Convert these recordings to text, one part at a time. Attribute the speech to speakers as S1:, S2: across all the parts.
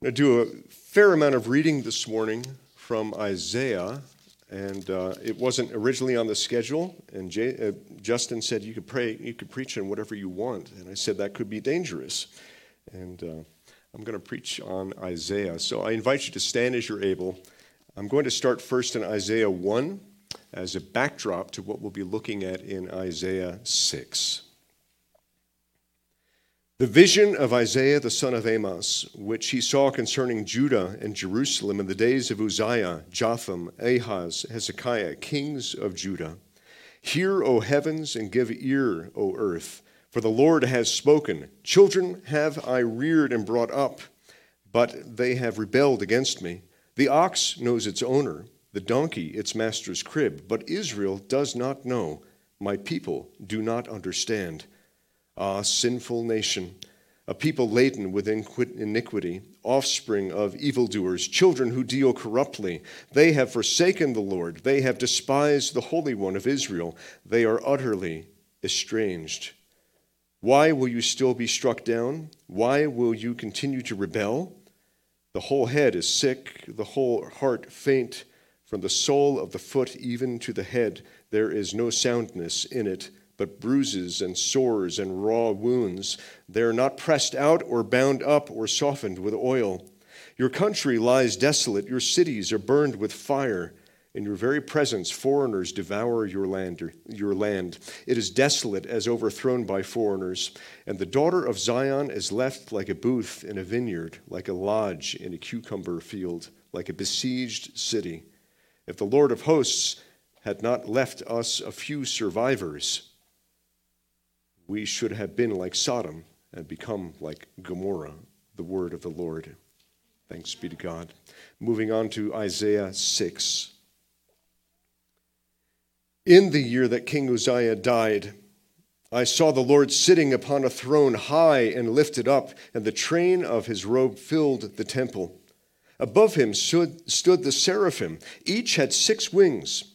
S1: going to do a fair amount of reading this morning from Isaiah, and uh, it wasn't originally on the schedule. And Jay, uh, Justin said you could pray, you could preach on whatever you want, and I said that could be dangerous. And uh, I'm going to preach on Isaiah. So I invite you to stand as you're able. I'm going to start first in Isaiah 1 as a backdrop to what we'll be looking at in Isaiah 6. The vision of Isaiah the son of Amos, which he saw concerning Judah and Jerusalem in the days of Uzziah, Jotham, Ahaz, Hezekiah, kings of Judah. Hear, O heavens, and give ear, O earth, for the Lord has spoken. Children have I reared and brought up, but they have rebelled against me. The ox knows its owner, the donkey its master's crib, but Israel does not know. My people do not understand. Ah, sinful nation, a people laden with iniquity, offspring of evildoers, children who deal corruptly. They have forsaken the Lord. They have despised the Holy One of Israel. They are utterly estranged. Why will you still be struck down? Why will you continue to rebel? The whole head is sick, the whole heart faint, from the sole of the foot even to the head. There is no soundness in it but bruises and sores and raw wounds. They are not pressed out or bound up or softened with oil. Your country lies desolate, your cities are burned with fire. In your very presence, foreigners devour your land, your land. It is desolate as overthrown by foreigners. And the daughter of Zion is left like a booth in a vineyard, like a lodge in a cucumber field, like a besieged city. If the Lord of hosts had not left us a few survivors, we should have been like Sodom and become like Gomorrah, the word of the Lord. Thanks be to God. Moving on to Isaiah 6. In the year that King Uzziah died, I saw the Lord sitting upon a throne high and lifted up, and the train of his robe filled the temple. Above him stood, stood the seraphim. Each had six wings.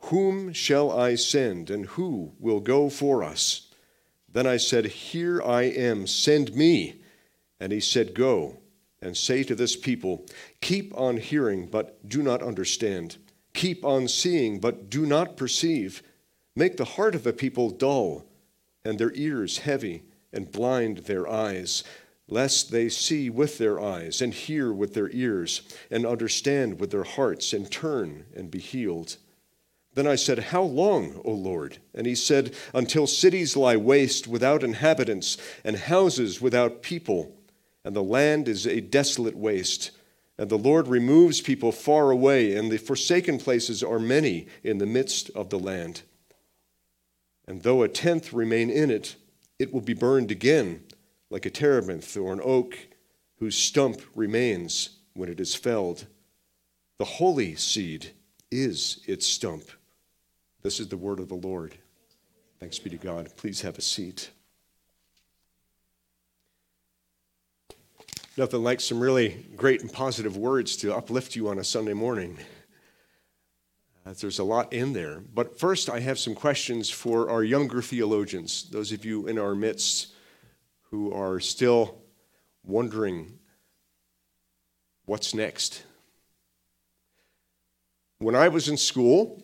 S1: whom shall I send, and who will go for us? Then I said, Here I am, send me. And he said, Go and say to this people, Keep on hearing, but do not understand. Keep on seeing, but do not perceive. Make the heart of the people dull, and their ears heavy, and blind their eyes, lest they see with their eyes, and hear with their ears, and understand with their hearts, and turn and be healed. Then I said, How long, O Lord? And he said, Until cities lie waste without inhabitants, and houses without people, and the land is a desolate waste. And the Lord removes people far away, and the forsaken places are many in the midst of the land. And though a tenth remain in it, it will be burned again, like a terebinth or an oak whose stump remains when it is felled. The holy seed is its stump this is the word of the Lord. Thanks be to God. Please have a seat. Nothing like some really great and positive words to uplift you on a Sunday morning. Uh, there's a lot in there. But first, I have some questions for our younger theologians, those of you in our midst who are still wondering what's next. When I was in school,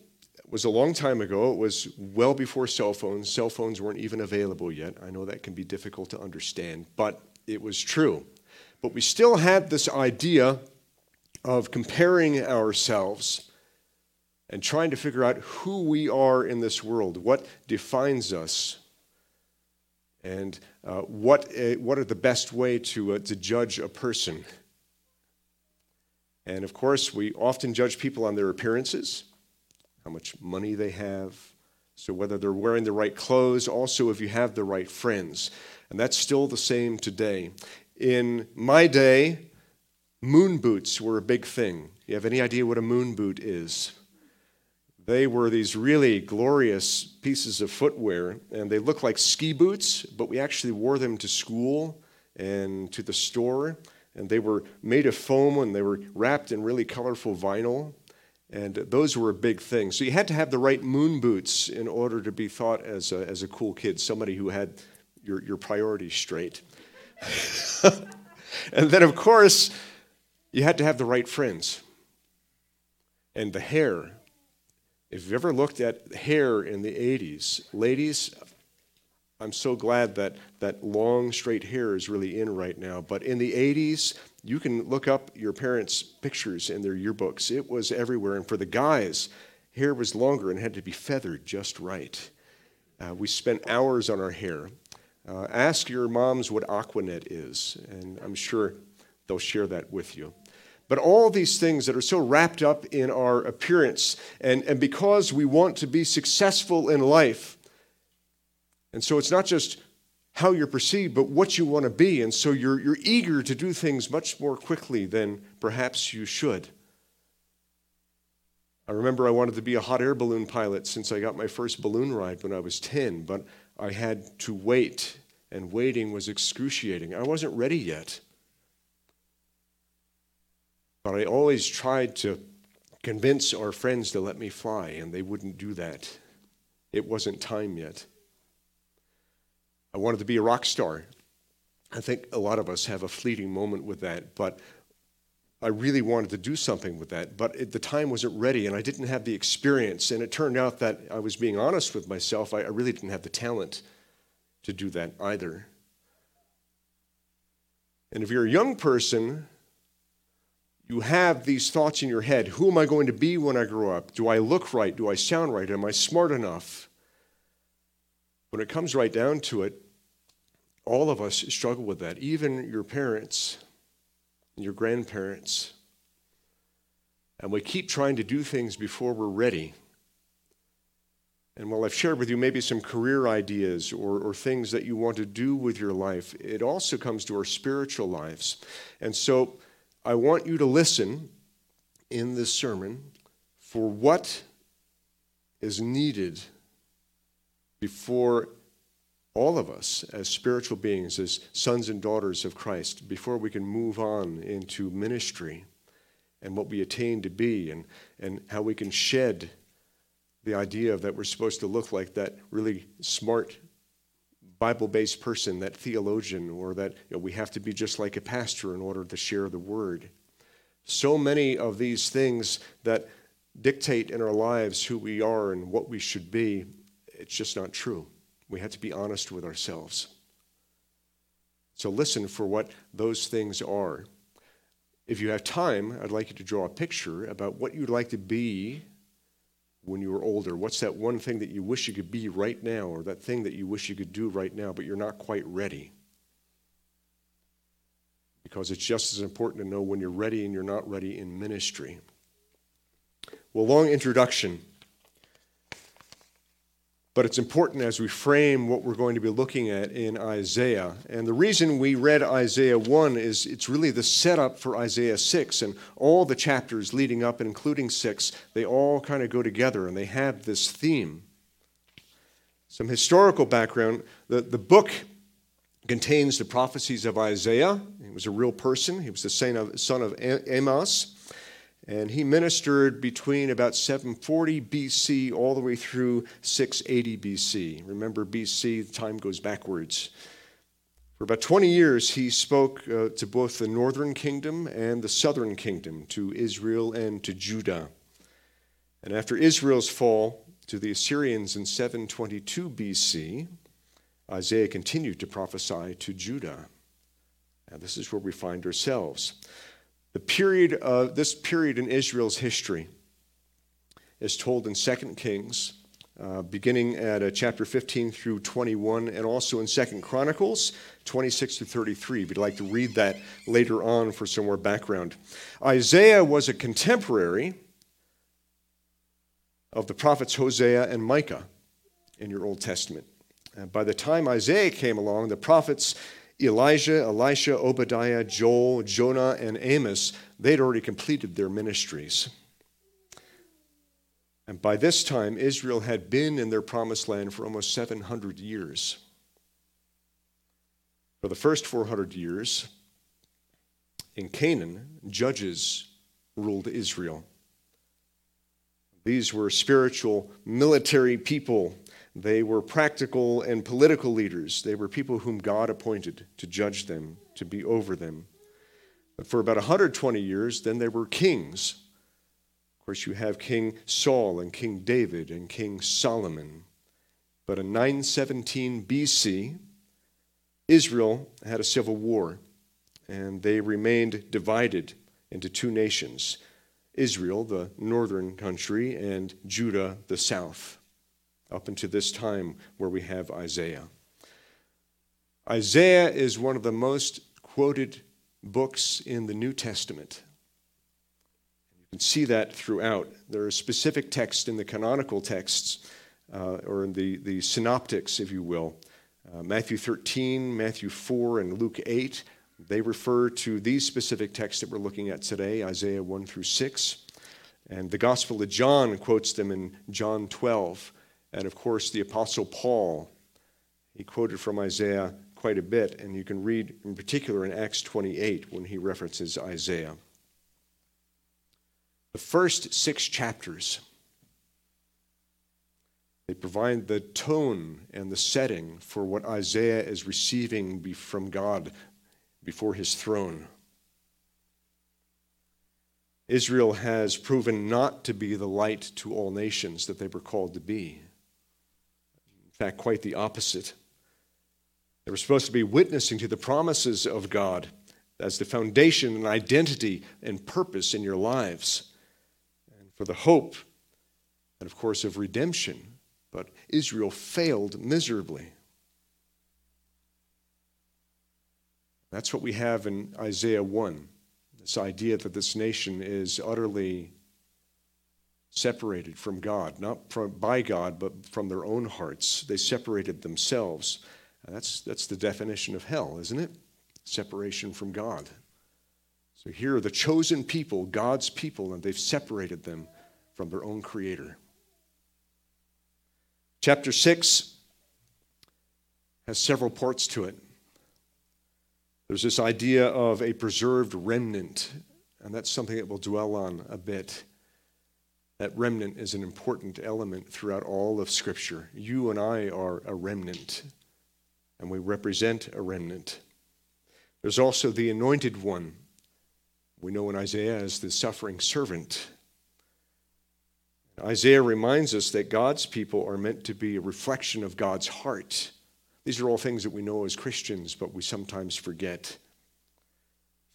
S1: was a long time ago. It was well before cell phones. Cell phones weren't even available yet. I know that can be difficult to understand, but it was true. But we still had this idea of comparing ourselves and trying to figure out who we are in this world, what defines us, and uh, what, uh, what are the best way to, uh, to judge a person. And of course, we often judge people on their appearances, how much money they have, so whether they're wearing the right clothes, also if you have the right friends. And that's still the same today. In my day, moon boots were a big thing. You have any idea what a moon boot is? They were these really glorious pieces of footwear, and they looked like ski boots, but we actually wore them to school and to the store. And they were made of foam and they were wrapped in really colorful vinyl. And those were a big thing. So you had to have the right moon boots in order to be thought as a, as a cool kid, somebody who had your, your priorities straight. and then, of course, you had to have the right friends. And the hair. If you've ever looked at hair in the 80s, ladies, I'm so glad that that long, straight hair is really in right now. But in the 80s, you can look up your parents' pictures in their yearbooks. It was everywhere. And for the guys, hair was longer and had to be feathered just right. Uh, we spent hours on our hair. Uh, ask your moms what Aquanet is, and I'm sure they'll share that with you. But all these things that are so wrapped up in our appearance, and, and because we want to be successful in life, and so it's not just how you're perceived, but what you want to be. And so you're, you're eager to do things much more quickly than perhaps you should. I remember I wanted to be a hot air balloon pilot since I got my first balloon ride when I was 10, but I had to wait, and waiting was excruciating. I wasn't ready yet. But I always tried to convince our friends to let me fly, and they wouldn't do that. It wasn't time yet. I wanted to be a rock star. I think a lot of us have a fleeting moment with that, but I really wanted to do something with that, but it, the time wasn't ready and I didn't have the experience. And it turned out that I was being honest with myself. I, I really didn't have the talent to do that either. And if you're a young person, you have these thoughts in your head Who am I going to be when I grow up? Do I look right? Do I sound right? Am I smart enough? When it comes right down to it, all of us struggle with that, even your parents, your grandparents. And we keep trying to do things before we're ready. And while I've shared with you maybe some career ideas or, or things that you want to do with your life, it also comes to our spiritual lives. And so I want you to listen in this sermon for what is needed before all of us as spiritual beings, as sons and daughters of Christ, before we can move on into ministry and what we attain to be and, and how we can shed the idea that we're supposed to look like that really smart Bible based person, that theologian, or that you know, we have to be just like a pastor in order to share the word. So many of these things that dictate in our lives who we are and what we should be, it's just not true. We have to be honest with ourselves. So listen for what those things are. If you have time, I'd like you to draw a picture about what you'd like to be when you were older. What's that one thing that you wish you could be right now, or that thing that you wish you could do right now, but you're not quite ready? Because it's just as important to know when you're ready and you're not ready in ministry. Well, long introduction. But it's important as we frame what we're going to be looking at in Isaiah. And the reason we read Isaiah 1 is it's really the setup for Isaiah 6. And all the chapters leading up, including 6, they all kind of go together and they have this theme. Some historical background the, the book contains the prophecies of Isaiah. He was a real person, he was the son of, son of Amos. And he ministered between about 740 BC all the way through 680 BC. Remember, BC, time goes backwards. For about 20 years, he spoke uh, to both the northern kingdom and the southern kingdom, to Israel and to Judah. And after Israel's fall to the Assyrians in 722 BC, Isaiah continued to prophesy to Judah. And this is where we find ourselves. The period of this period in Israel's history is told in 2 Kings, uh, beginning at uh, chapter 15 through 21, and also in 2 Chronicles 26 to 33. If you'd like to read that later on for some more background. Isaiah was a contemporary of the prophets Hosea and Micah in your Old Testament. By the time Isaiah came along, the prophets Elijah, Elisha, Obadiah, Joel, Jonah, and Amos, they'd already completed their ministries. And by this time, Israel had been in their promised land for almost 700 years. For the first 400 years, in Canaan, judges ruled Israel. These were spiritual military people they were practical and political leaders. They were people whom God appointed to judge them, to be over them. But for about 120 years, then they were kings. Of course, you have King Saul and King David and King Solomon. But in 917 BC, Israel had a civil war, and they remained divided into two nations Israel, the northern country, and Judah, the south up until this time where we have Isaiah. Isaiah is one of the most quoted books in the New Testament. You can see that throughout. There are specific texts in the canonical texts, uh, or in the, the synoptics, if you will. Uh, Matthew 13, Matthew 4, and Luke 8, they refer to these specific texts that we're looking at today, Isaiah 1 through 6. And the Gospel of John quotes them in John 12. And of course, the Apostle Paul, he quoted from Isaiah quite a bit, and you can read in particular in Acts 28 when he references Isaiah. The first six chapters, they provide the tone and the setting for what Isaiah is receiving from God before his throne. Israel has proven not to be the light to all nations that they were called to be fact, quite the opposite. They were supposed to be witnessing to the promises of God as the foundation and identity and purpose in your lives, and for the hope, and of course, of redemption. But Israel failed miserably. That's what we have in Isaiah 1 this idea that this nation is utterly separated from God, not from, by God, but from their own hearts. They separated themselves. That's, that's the definition of hell, isn't it? Separation from God. So here are the chosen people, God's people, and they've separated them from their own Creator. Chapter 6 has several parts to it. There's this idea of a preserved remnant, and that's something that we'll dwell on a bit. That remnant is an important element throughout all of Scripture. You and I are a remnant, and we represent a remnant. There's also the anointed one. We know in Isaiah as the suffering servant. Isaiah reminds us that God's people are meant to be a reflection of God's heart. These are all things that we know as Christians, but we sometimes forget.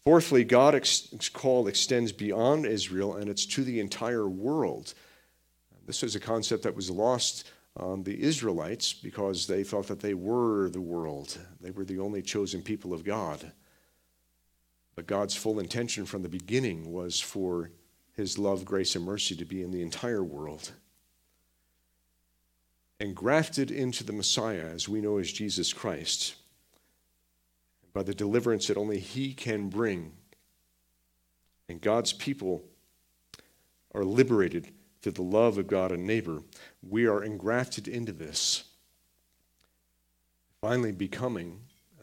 S1: Fourthly, God's call extends beyond Israel and it's to the entire world. This is a concept that was lost on the Israelites because they thought that they were the world. They were the only chosen people of God. But God's full intention from the beginning was for his love, grace, and mercy to be in the entire world. And grafted into the Messiah, as we know as Jesus Christ, by the deliverance that only He can bring. And God's people are liberated through the love of God and neighbor. We are engrafted into this, finally becoming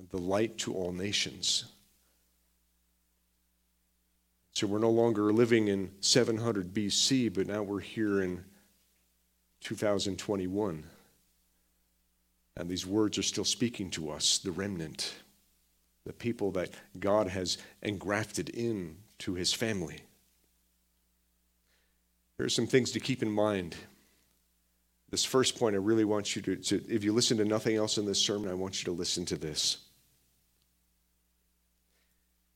S1: the light to all nations. So we're no longer living in 700 BC, but now we're here in 2021. And these words are still speaking to us, the remnant the people that God has engrafted in to his family. Here are some things to keep in mind. This first point, I really want you to, to, if you listen to nothing else in this sermon, I want you to listen to this.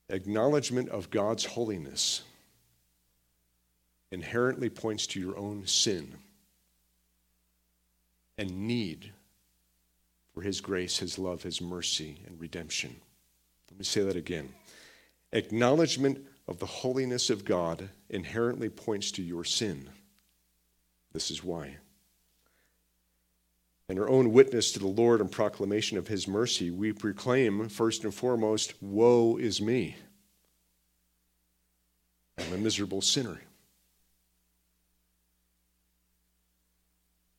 S1: Acknowledgement of God's holiness inherently points to your own sin and need for His grace, His love, His mercy, and redemption. Me say that again. Acknowledgement of the holiness of God inherently points to your sin. This is why. In our own witness to the Lord and proclamation of His mercy, we proclaim first and foremost, Woe is me! I'm a miserable sinner.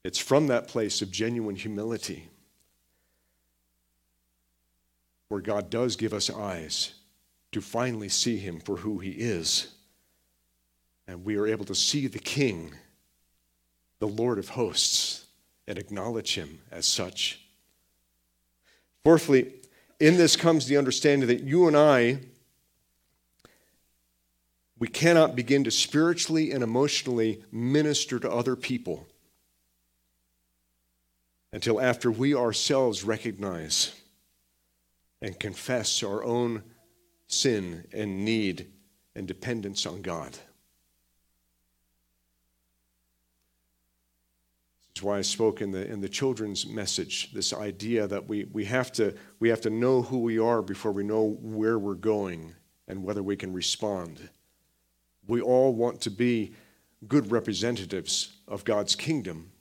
S1: It's from that place of genuine humility where God does give us eyes to finally see him for who he is. And we are able to see the King, the Lord of hosts, and acknowledge him as such. Fourthly, in this comes the understanding that you and I, we cannot begin to spiritually and emotionally minister to other people until after we ourselves recognize and confess our own sin and need and dependence on God. This is why I spoke in the, in the children's message this idea that we, we, have to, we have to know who we are before we know where we're going and whether we can respond. We all want to be good representatives of God's kingdom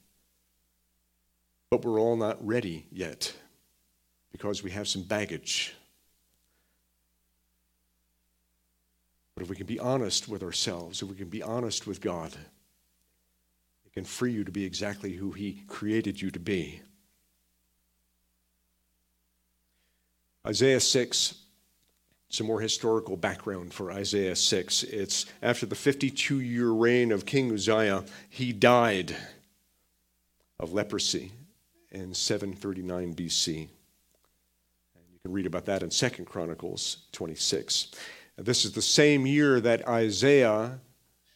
S1: but we're all not ready yet because we have some baggage. But if we can be honest with ourselves, if we can be honest with God, it can free you to be exactly who He created you to be. Isaiah 6, some more historical background for Isaiah 6. It's after the 52 year reign of King Uzziah, he died of leprosy in 739 BC. Can read about that in Second Chronicles 26. This is the same year that Isaiah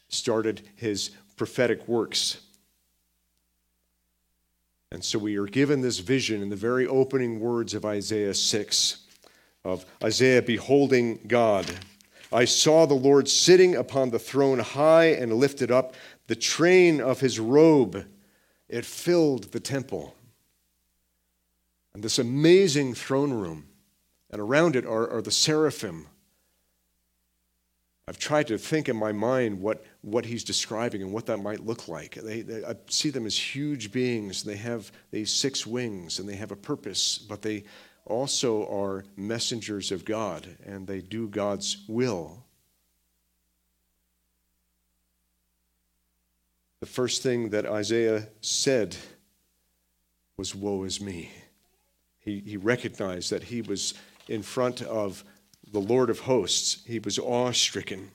S1: started his prophetic works. And so we are given this vision in the very opening words of Isaiah 6 of Isaiah beholding God. I saw the Lord sitting upon the throne high and lifted up. The train of his robe, it filled the temple and this amazing throne room, and around it are, are the seraphim. I've tried to think in my mind what, what he's describing and what that might look like. They, they, I see them as huge beings. They have these six wings and they have a purpose, but they also are messengers of God and they do God's will. The first thing that Isaiah said was, Woe is me. He, he recognized that he was in front of the Lord of hosts. He was awe stricken.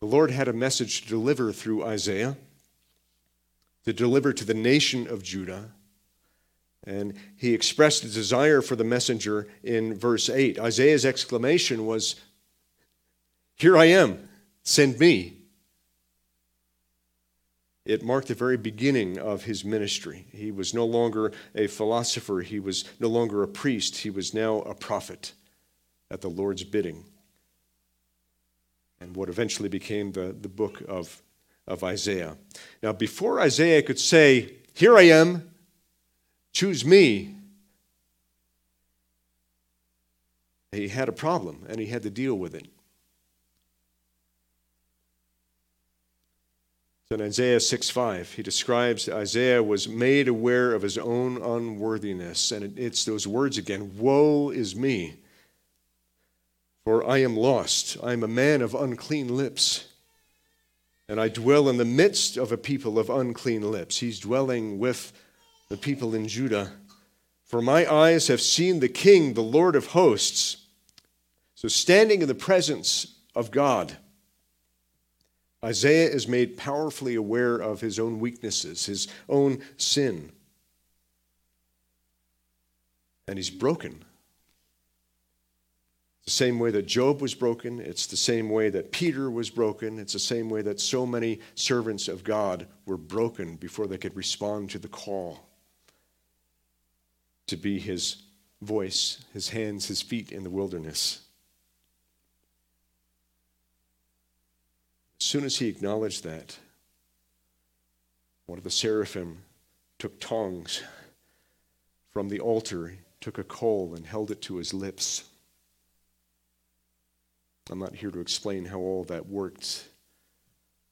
S1: The Lord had a message to deliver through Isaiah, to deliver to the nation of Judah. And he expressed a desire for the messenger in verse 8. Isaiah's exclamation was, Here I am, send me it marked the very beginning of his ministry. He was no longer a philosopher, he was no longer a priest, he was now a prophet at the Lord's bidding. And what eventually became the, the book of, of Isaiah. Now, before Isaiah could say, Here I am, choose me, he had a problem and he had to deal with it. So in Isaiah 6 5, he describes Isaiah was made aware of his own unworthiness. And it's those words again Woe is me, for I am lost. I am a man of unclean lips, and I dwell in the midst of a people of unclean lips. He's dwelling with the people in Judah. For my eyes have seen the King, the Lord of hosts. So standing in the presence of God, Isaiah is made powerfully aware of his own weaknesses, his own sin. And he's broken. The same way that Job was broken, it's the same way that Peter was broken, it's the same way that so many servants of God were broken before they could respond to the call to be his voice, his hands, his feet in the wilderness. As soon as he acknowledged that, one of the seraphim took tongs from the altar, took a coal, and held it to his lips. I'm not here to explain how all that worked.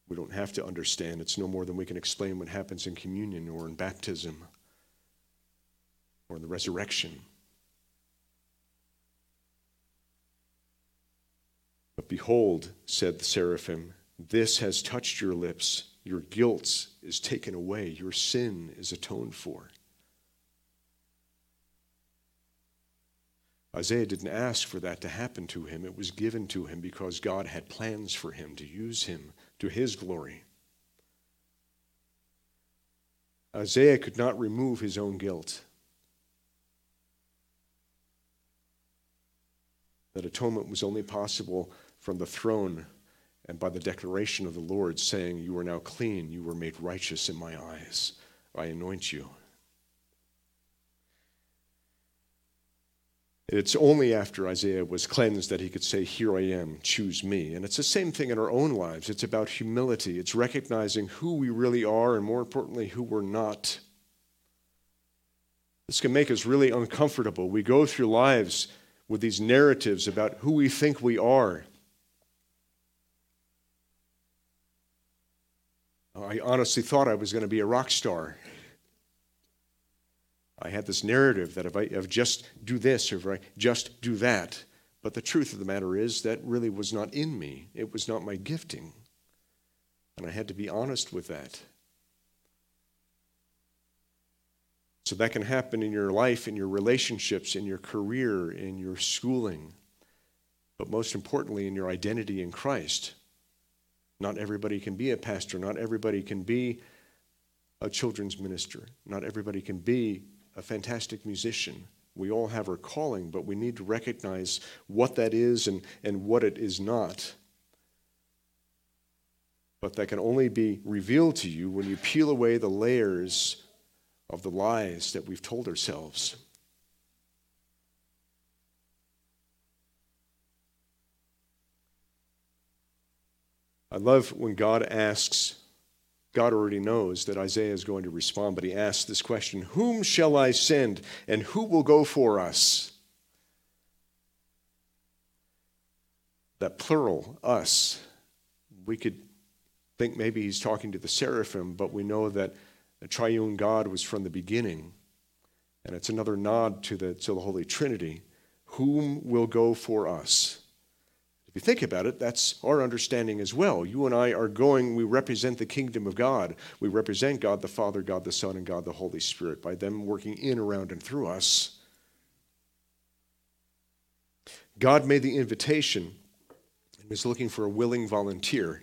S1: We don't have to understand. It's no more than we can explain what happens in communion or in baptism or in the resurrection. But behold, said the seraphim, this has touched your lips. Your guilt is taken away. Your sin is atoned for. Isaiah didn't ask for that to happen to him. It was given to him because God had plans for him to use him to his glory. Isaiah could not remove his own guilt. That atonement was only possible from the throne and by the declaration of the Lord, saying, You are now clean, you were made righteous in my eyes. I anoint you. It's only after Isaiah was cleansed that he could say, Here I am, choose me. And it's the same thing in our own lives. It's about humility, it's recognizing who we really are, and more importantly, who we're not. This can make us really uncomfortable. We go through lives with these narratives about who we think we are. I honestly thought I was going to be a rock star. I had this narrative that if I if just do this or if I just do that. But the truth of the matter is that really was not in me. It was not my gifting. And I had to be honest with that. So that can happen in your life, in your relationships, in your career, in your schooling, but most importantly, in your identity in Christ. Not everybody can be a pastor. Not everybody can be a children's minister. Not everybody can be a fantastic musician. We all have our calling, but we need to recognize what that is and, and what it is not. But that can only be revealed to you when you peel away the layers of the lies that we've told ourselves. I love when God asks God already knows that Isaiah is going to respond, but he asks this question Whom shall I send, and who will go for us? That plural, us, we could think maybe he's talking to the seraphim, but we know that the triune God was from the beginning. And it's another nod to the, to the Holy Trinity. Whom will go for us? You think about it, that's our understanding as well. You and I are going, we represent the kingdom of God. We represent God the Father, God the Son, and God the Holy Spirit by them working in, around, and through us. God made the invitation and was looking for a willing volunteer.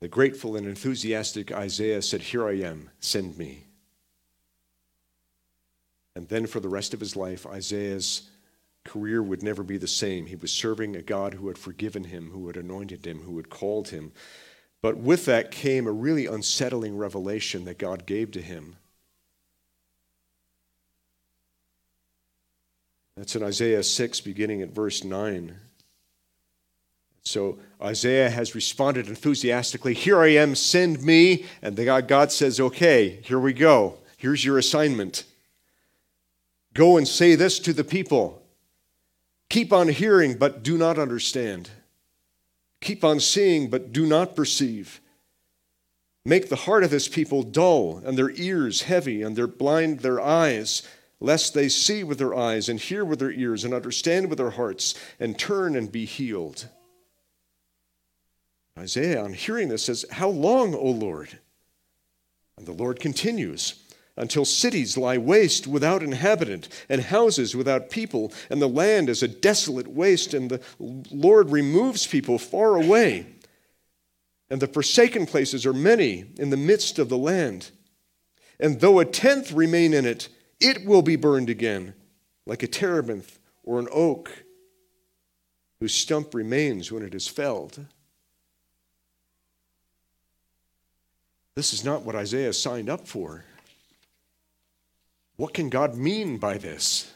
S1: The grateful and enthusiastic Isaiah said, Here I am, send me. And then for the rest of his life, Isaiah's career would never be the same. He was serving a God who had forgiven him, who had anointed him, who had called him. But with that came a really unsettling revelation that God gave to him. That's in Isaiah 6, beginning at verse 9. So Isaiah has responded enthusiastically, Here I am, send me. And the God says, Okay, here we go. Here's your assignment. Go and say this to the people Keep on hearing, but do not understand. Keep on seeing, but do not perceive. Make the heart of this people dull, and their ears heavy, and their blind their eyes, lest they see with their eyes, and hear with their ears, and understand with their hearts, and turn and be healed. Isaiah, on hearing this, says, How long, O Lord? And the Lord continues, until cities lie waste without inhabitant, and houses without people, and the land is a desolate waste, and the Lord removes people far away. And the forsaken places are many in the midst of the land. And though a tenth remain in it, it will be burned again, like a terebinth or an oak whose stump remains when it is felled. This is not what Isaiah signed up for. What can God mean by this?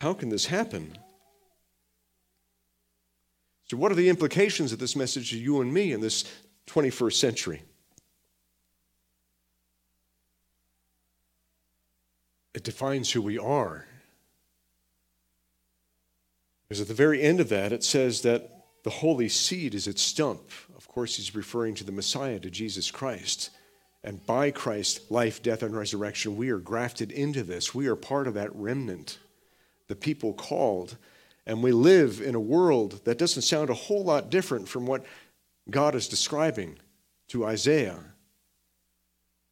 S1: How can this happen? So, what are the implications of this message to you and me in this 21st century? It defines who we are. Because at the very end of that, it says that the holy seed is its stump. Of course, he's referring to the Messiah, to Jesus Christ. And by Christ's life, death, and resurrection, we are grafted into this. We are part of that remnant, the people called. And we live in a world that doesn't sound a whole lot different from what God is describing to Isaiah.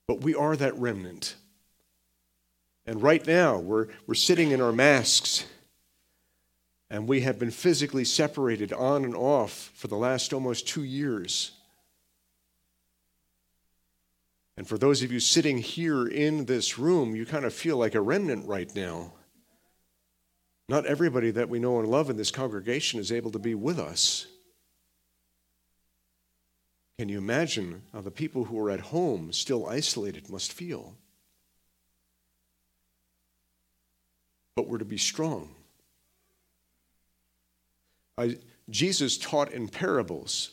S1: But we are that remnant. And right now, we're, we're sitting in our masks and we have been physically separated on and off for the last almost two years. And for those of you sitting here in this room, you kind of feel like a remnant right now. Not everybody that we know and love in this congregation is able to be with us. Can you imagine how the people who are at home, still isolated, must feel? But we're to be strong. I, Jesus taught in parables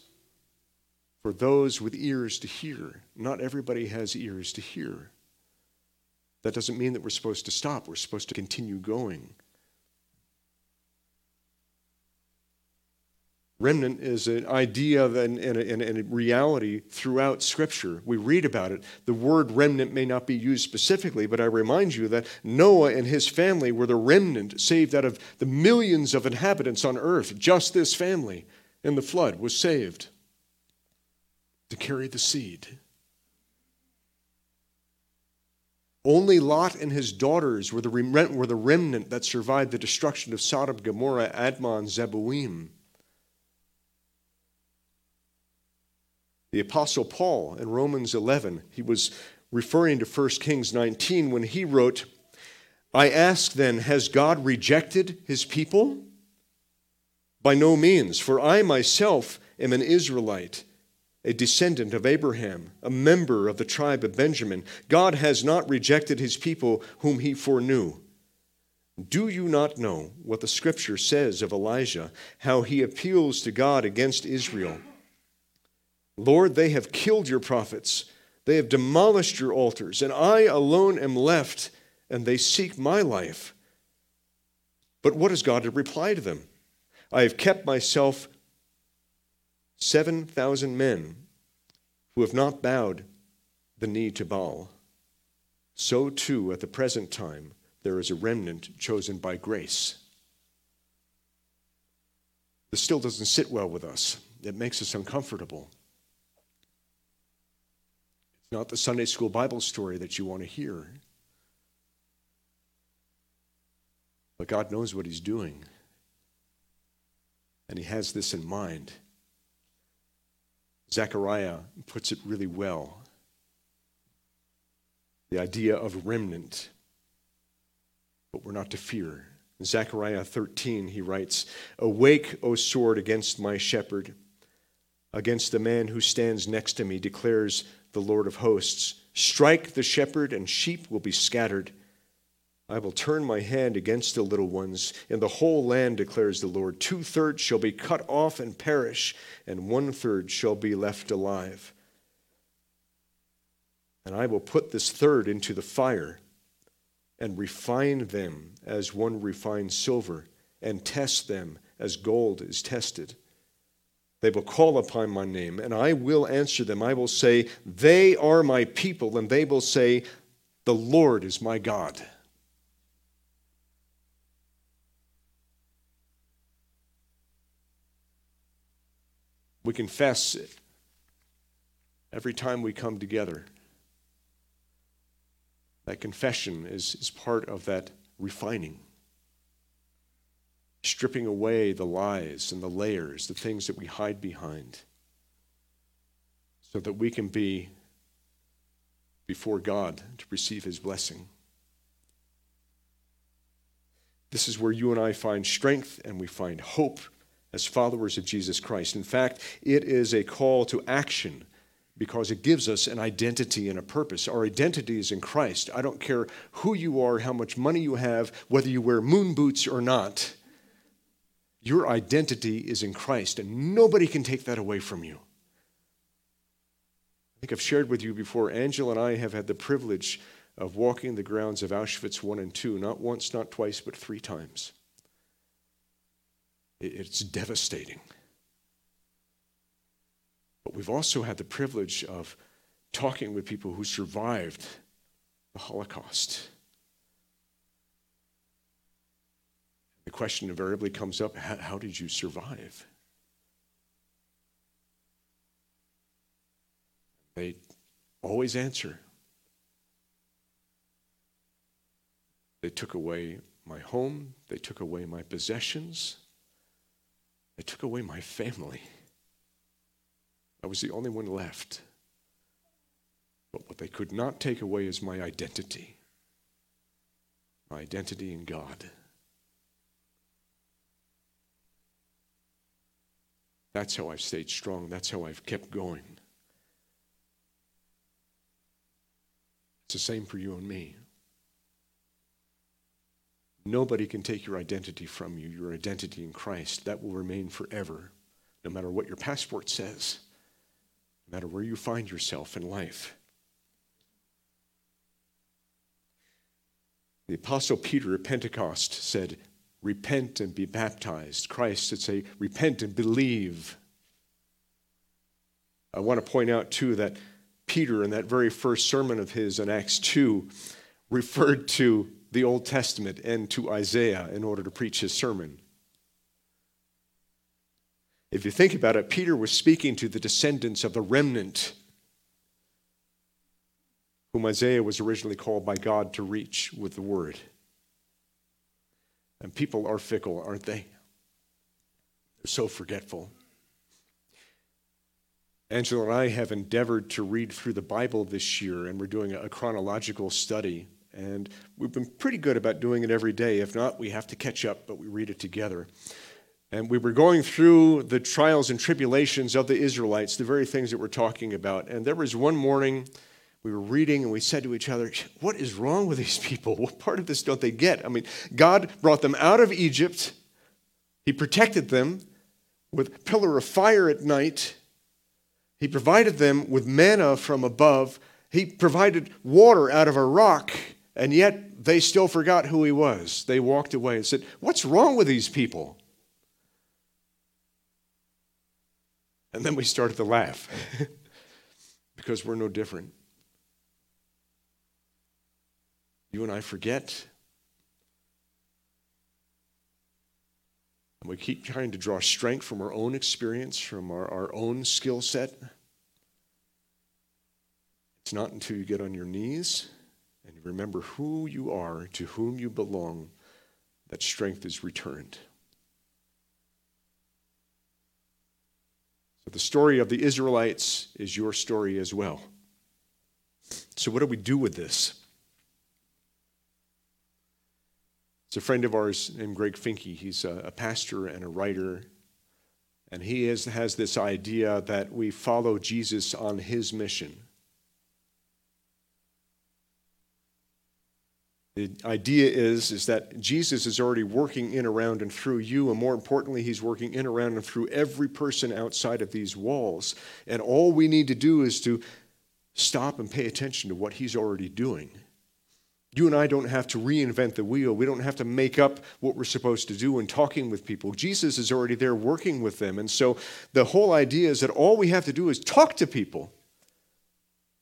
S1: for those with ears to hear. Not everybody has ears to hear. That doesn't mean that we're supposed to stop, we're supposed to continue going. Remnant is an idea and, and, and, a reality throughout Scripture. We read about it. The word remnant may not be used specifically, but I remind you that Noah and his family were the remnant saved out of the millions of inhabitants on earth. Just this family in the flood was saved to carry the seed. Only Lot and his daughters were the, were the remnant that survived the destruction of Sodom, Gomorrah, Admon, Zeboim. The Apostle Paul in Romans 11, he was referring to 1 Kings 19 when he wrote, I ask then, has God rejected his people? By no means, for I myself am an Israelite, a descendant of Abraham, a member of the tribe of Benjamin. God has not rejected his people whom he foreknew. Do you not know what the scripture says of Elijah, how he appeals to God against Israel? Lord, they have killed your prophets, they have demolished your altars, and I alone am left, and they seek my life. But what is God to reply to them? I have kept myself 7,000 men who have not bowed the knee to Baal. So too, at the present time, there is a remnant chosen by grace. This still doesn't sit well with us, it makes us uncomfortable It's not the Sunday school Bible story that you want to hear. But God knows what He's doing. And He has this in mind. Zechariah puts it really well. The idea of remnant, but we're not to fear. In Zechariah 13, he writes, Awake, O sword, against my shepherd, against the man who stands next to me, declares the Lord of hosts. Strike the shepherd, and sheep will be scattered. I will turn my hand against the little ones. and the whole land, declares the Lord, two thirds shall be cut off and perish, and one third shall be left alive. And I will put this third into the fire and refine them as one refines silver, and test them as gold is tested. They will call upon my name, and I will answer them. I will say, They are my people, and they will say, The Lord is my God. We confess it every time we come together. That confession is, is part of that refining stripping away the lies and the layers, the things that we hide behind, so that we can be before God to receive his blessing. This is where you and I find strength and we find hope as followers of Jesus Christ. In fact, it is a call to action because it gives us an identity and a purpose. Our identity is in Christ. I don't care who you are, how much money you have, whether you wear moon boots or not. Your identity is in Christ, and nobody can take that away from you. I think I've shared with you before, Angela and I have had the privilege of walking the grounds of Auschwitz 1 and 2, not once, not twice, but three times. It's devastating. But we've also had the privilege of talking with people who survived the Holocaust. The question invariably comes up how, did you survive? They always answer. They took away my home, they took away my possessions, they took away my family. I was the only one left. But what they could not take away is my identity my identity in God. That's how I've stayed strong. That's how I've kept going. It's the same for you and me. Nobody can take your identity from you, your identity in Christ. That will remain forever, no matter what your passport says, no matter where you find yourself in life. The Apostle Peter at Pentecost said, Repent and be baptized. Christ would say, Repent and believe. I want to point out, too, that Peter, in that very first sermon of his in Acts 2, referred to the Old Testament and to Isaiah in order to preach his sermon. If you think about it, Peter was speaking to the descendants of the remnant whom Isaiah was originally called by God to reach with the word. And people are fickle, aren't they? They're so forgetful. Angela and I have endeavored to read through the Bible this year, and we're doing a chronological study. And we've been pretty good about doing it every day. If not, we have to catch up, but we read it together. And we were going through the trials and tribulations of the Israelites, the very things that we're talking about. And there was one morning we were reading and we said to each other, What is wrong with these people? What part of this don't they get? I mean, God brought them out of Egypt, He protected them with pillar of fire at night, He provided them with manna from above, He provided water out of a rock, and yet they still forgot who He was. They walked away and said, What's wrong with these people? And then we started to laugh because we're no different. You and I forget. And we keep trying to draw strength from our own experience, from our, our own skill set. It's not until you get on your knees and remember who you are, to whom you belong, that strength is returned. So the story of the Israelites is your story as well. So, what do we do with this? It's a friend of ours named Greg Finke. He's a, pastor and a writer. And he is, has this idea that we follow Jesus on his mission. The idea is, is that Jesus is already working in, around, and through you, and more importantly, he's working in, around, and through every person outside of these walls. And all we need to do is to stop and pay attention to what he's already doing. You and I don't have to reinvent the wheel. We don't have to make up what we're supposed to do in talking with people. Jesus is already there working with them. And so the whole idea is that all we have to do is talk to people,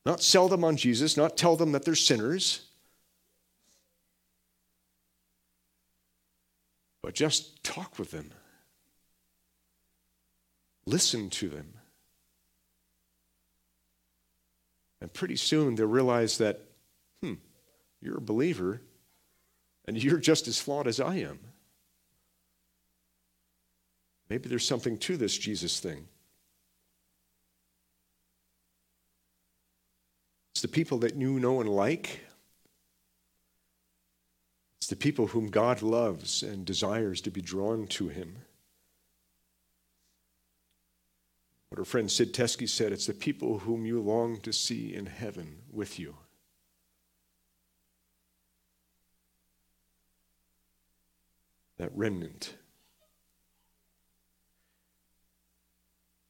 S1: not sell them on Jesus, not tell them that they're sinners, but just talk with them, listen to them. And pretty soon they'll realize that, hmm, you're a believer, and you're just as flawed as I am. Maybe there's something to this Jesus thing. It's the people that you know and like. It's the people whom God loves and desires to be drawn to Him. What our friend Sid Teskey said it's the people whom you long to see in heaven with you. that remnant.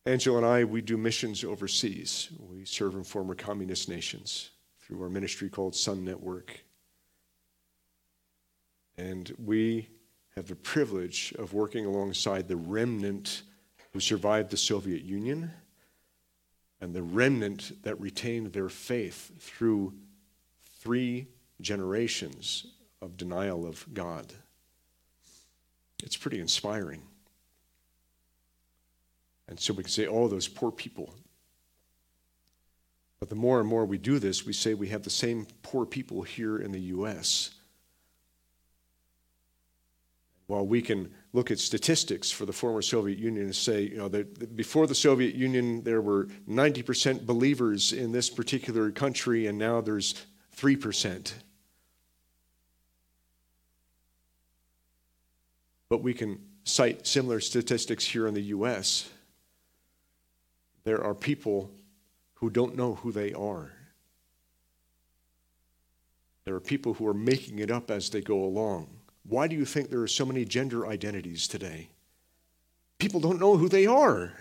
S1: Angela and I, we do missions overseas. We serve in former communist nations through our ministry called Sun Network. And we have the privilege of working alongside the remnant who survived the Soviet Union and the remnant that retained their faith through three generations of denial of God. It's pretty inspiring. And so we can say, oh, those poor people. But the more and more we do this, we say we have the same poor people here in the U.S. While we can look at statistics for the former Soviet Union and say, you know, that before the Soviet Union, there were 90% believers in this particular country, and now there's 3%. But we can cite similar statistics here in the U.S there are people who don't know who they are. There are people who are making it up as they go along. Why do you think there are so many gender identities today? People don't know who they are.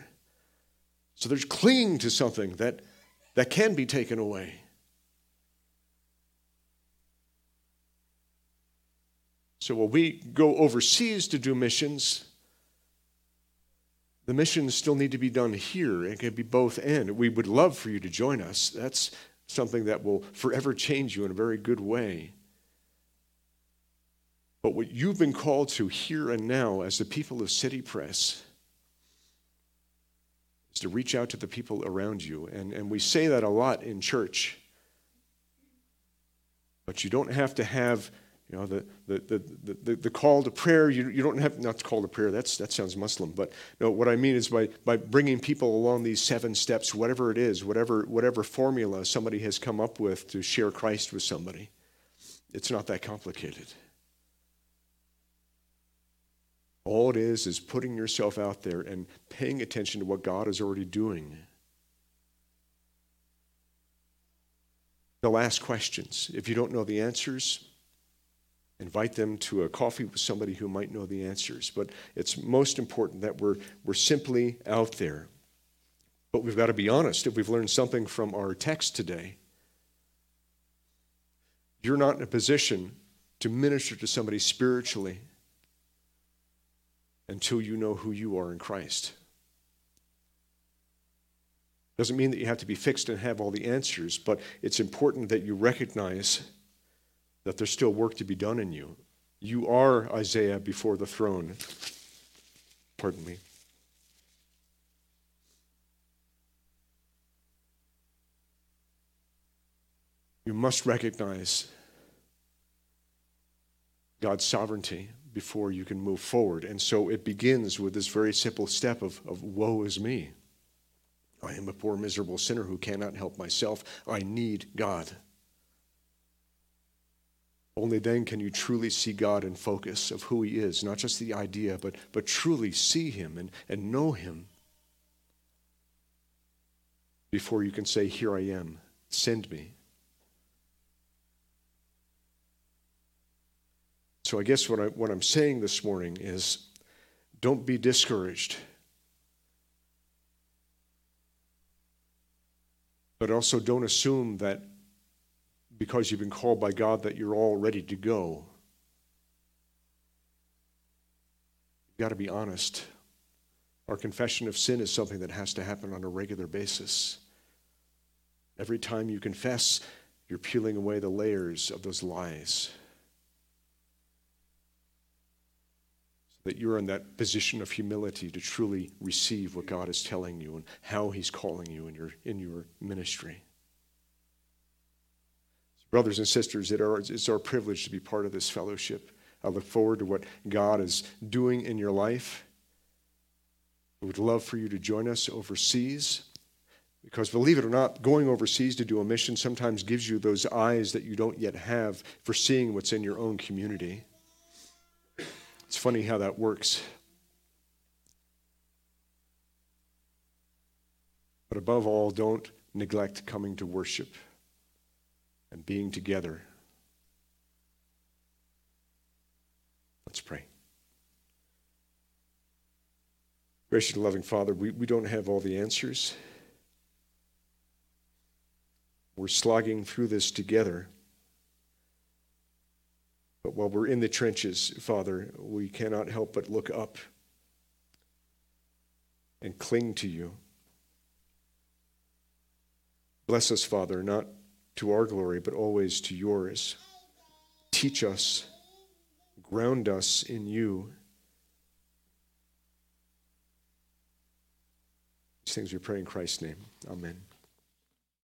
S1: So they're clinging to something that, that can be taken away. So while we go overseas to do missions, the missions still need to be done here. It can be both and. We would love for you to join us. That's something that will forever change you in a very good way. But what you've been called to here and now as the people of City Press is to reach out to the people around you. And, and we say that a lot in church. But you don't have to have you know, the, the, the, the, the call to prayer, you, you don't have, not to call to prayer, that's, that sounds Muslim, but no, what I mean is by, by bringing people along these seven steps, whatever it is, whatever, whatever formula somebody has come up with to share Christ with somebody, it's not that complicated. All it is is putting yourself out there and paying attention to what God is already doing. They'll ask questions. If you don't know the answers, invite them to a coffee with somebody who might know the answers. But it's most important that we're, we're simply out there. But we've got to be honest. If we've learned something from our text today, you're not in a position to minister to somebody spiritually until you know who you are in Christ. Doesn't mean that you have to be fixed and have all the answers, but it's important that you recognize that there's still work to be done in you. You are Isaiah before the throne. Pardon me. You must recognize God's sovereignty before you can move forward. And so it begins with this very simple step of, of woe is me. I am a poor, miserable sinner who cannot help myself. I need God. Only then can you truly see God in focus of who He is, not just the idea, but, but truly see Him and, and know Him before you can say, Here I am, send me. So I guess what, I, what I'm saying this morning is don't be discouraged. But also don't assume that because you've been called by God that you're all ready to go. You've got to be honest. Our confession of sin is something that has to happen on a regular basis. Every time you confess, you're peeling away the layers of those lies. That you're in that position of humility to truly receive what God is telling you and how He's calling you in your, in your ministry. Brothers and sisters, it are, it's our privilege to be part of this fellowship. I look forward to what God is doing in your life. We would love for you to join us overseas. Because believe it or not, going overseas to do a mission sometimes gives you those eyes that you don't yet have for seeing what's in your own community. It's funny how that works. But above all, don't neglect coming to worship and being together. Let's pray. Gracious and loving Father, we, we don't have all the answers. We're slogging through this together. But while we're in the trenches, Father, we cannot help but look up and cling to you. Bless us, Father, not to our glory, but always to yours. Teach us, ground us in you. These things we pray in Christ's name. Amen.